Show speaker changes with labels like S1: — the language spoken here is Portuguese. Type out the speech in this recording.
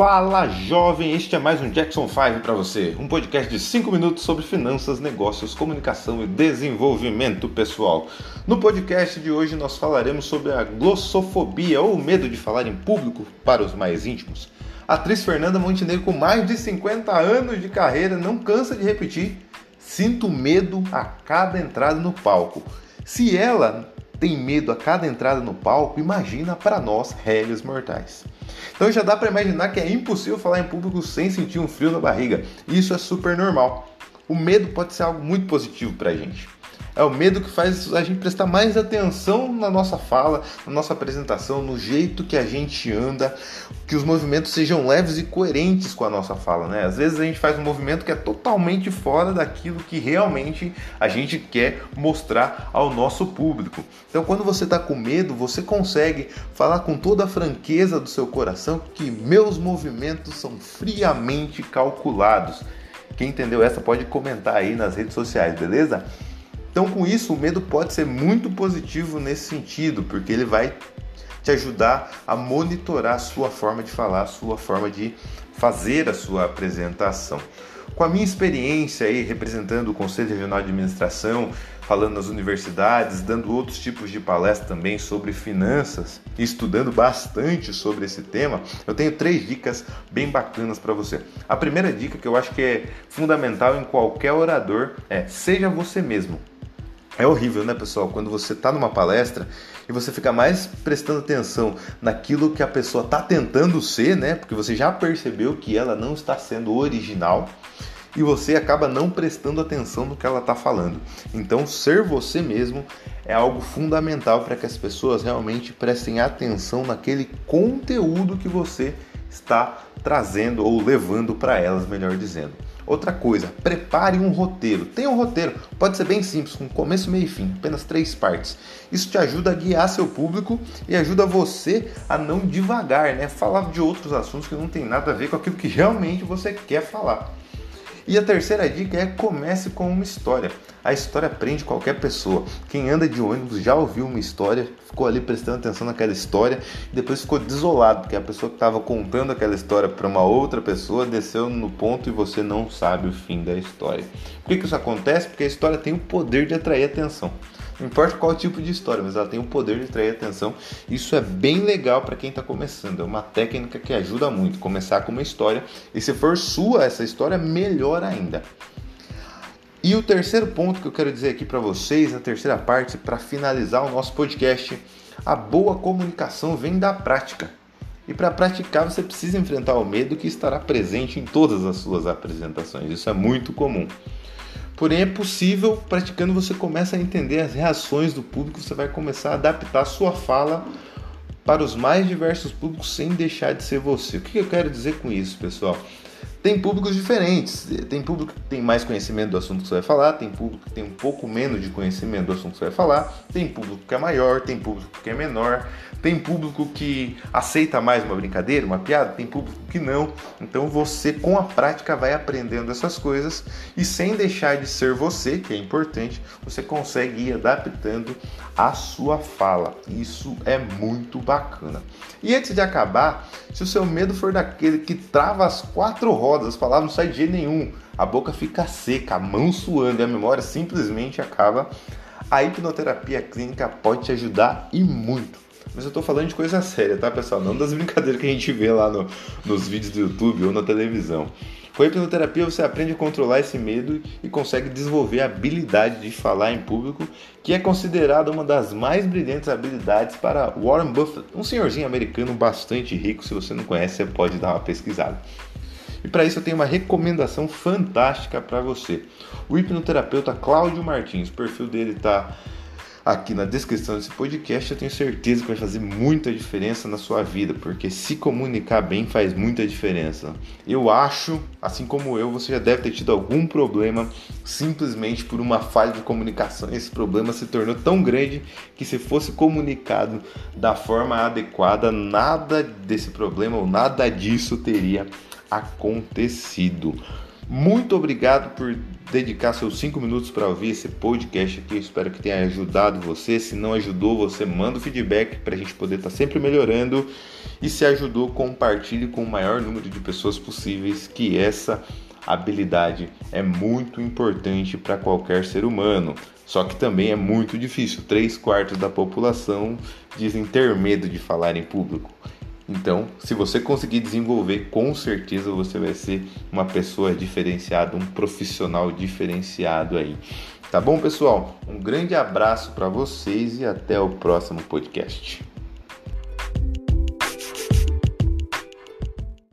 S1: Fala jovem, este é mais um Jackson 5 para você, um podcast de 5 minutos sobre finanças, negócios, comunicação e desenvolvimento pessoal. No podcast de hoje nós falaremos sobre a glossofobia ou medo de falar em público para os mais íntimos. A atriz Fernanda Montenegro, com mais de 50 anos de carreira, não cansa de repetir: sinto medo a cada entrada no palco. Se ela tem medo a cada entrada no palco, imagina para nós, réis mortais. Então já dá para imaginar que é impossível falar em público sem sentir um frio na barriga. Isso é super normal. O medo pode ser algo muito positivo para a gente. É o medo que faz a gente prestar mais atenção na nossa fala, na nossa apresentação, no jeito que a gente anda, que os movimentos sejam leves e coerentes com a nossa fala, né? Às vezes a gente faz um movimento que é totalmente fora daquilo que realmente a gente quer mostrar ao nosso público. Então, quando você está com medo, você consegue falar com toda a franqueza do seu coração que meus movimentos são friamente calculados. Quem entendeu essa pode comentar aí nas redes sociais, beleza? Então, com isso, o medo pode ser muito positivo nesse sentido, porque ele vai te ajudar a monitorar a sua forma de falar, a sua forma de fazer a sua apresentação. Com a minha experiência aí representando o Conselho Regional de Administração, falando nas universidades, dando outros tipos de palestras também sobre finanças estudando bastante sobre esse tema, eu tenho três dicas bem bacanas para você. A primeira dica que eu acho que é fundamental em qualquer orador é seja você mesmo. É horrível, né, pessoal? Quando você está numa palestra e você fica mais prestando atenção naquilo que a pessoa está tentando ser, né? Porque você já percebeu que ela não está sendo original e você acaba não prestando atenção no que ela está falando. Então, ser você mesmo é algo fundamental para que as pessoas realmente prestem atenção naquele conteúdo que você está trazendo ou levando para elas, melhor dizendo. Outra coisa, prepare um roteiro. Tem um roteiro, pode ser bem simples, com começo, meio e fim, apenas três partes. Isso te ajuda a guiar seu público e ajuda você a não divagar, né? Falar de outros assuntos que não tem nada a ver com aquilo que realmente você quer falar. E a terceira dica é comece com uma história. A história prende qualquer pessoa. Quem anda de ônibus já ouviu uma história, ficou ali prestando atenção naquela história e depois ficou desolado, porque a pessoa que estava contando aquela história para uma outra pessoa desceu no ponto e você não sabe o fim da história. Por que, que isso acontece? Porque a história tem o poder de atrair atenção. Não importa qual tipo de história, mas ela tem o poder de atrair atenção. Isso é bem legal para quem está começando. É uma técnica que ajuda muito. Começar com uma história e se for sua essa história, melhor ainda. E o terceiro ponto que eu quero dizer aqui para vocês, a terceira parte, para finalizar o nosso podcast, a boa comunicação vem da prática. E para praticar você precisa enfrentar o medo que estará presente em todas as suas apresentações. Isso é muito comum. Porém, é possível, praticando, você começa a entender as reações do público, você vai começar a adaptar a sua fala para os mais diversos públicos sem deixar de ser você. O que eu quero dizer com isso, pessoal? Tem públicos diferentes. Tem público que tem mais conhecimento do assunto que você vai falar, tem público que tem um pouco menos de conhecimento do assunto que você vai falar, tem público que é maior, tem público que é menor, tem público que aceita mais uma brincadeira, uma piada, tem público que não. Então você, com a prática, vai aprendendo essas coisas e sem deixar de ser você, que é importante, você consegue ir adaptando a sua fala. Isso é muito bacana. E antes de acabar, se o seu medo for daquele que trava as quatro rodas, as palavras não saem de jeito nenhum, a boca fica seca, a mão suando e a memória simplesmente acaba, a hipnoterapia clínica pode te ajudar e muito. Mas eu tô falando de coisa séria, tá, pessoal? Não das brincadeiras que a gente vê lá no, nos vídeos do YouTube ou na televisão. Com a hipnoterapia você aprende a controlar esse medo e consegue desenvolver a habilidade de falar em público, que é considerada uma das mais brilhantes habilidades para Warren Buffett, um senhorzinho americano bastante rico. Se você não conhece, você pode dar uma pesquisada. E para isso eu tenho uma recomendação fantástica para você. O hipnoterapeuta Cláudio Martins, o perfil dele está aqui na descrição desse podcast, eu tenho certeza que vai fazer muita diferença na sua vida, porque se comunicar bem faz muita diferença. Eu acho, assim como eu, você já deve ter tido algum problema simplesmente por uma falha de comunicação. Esse problema se tornou tão grande que se fosse comunicado da forma adequada, nada desse problema ou nada disso teria acontecido. Muito obrigado por dedicar seus 5 minutos para ouvir esse podcast aqui. Espero que tenha ajudado você. Se não ajudou, você manda o feedback para a gente poder estar tá sempre melhorando. E se ajudou, compartilhe com o maior número de pessoas possíveis que essa habilidade é muito importante para qualquer ser humano. Só que também é muito difícil. Três quartos da população dizem ter medo de falar em público. Então, se você conseguir desenvolver, com certeza você vai ser uma pessoa diferenciada, um profissional diferenciado aí. Tá bom, pessoal? Um grande abraço para vocês e até o próximo podcast.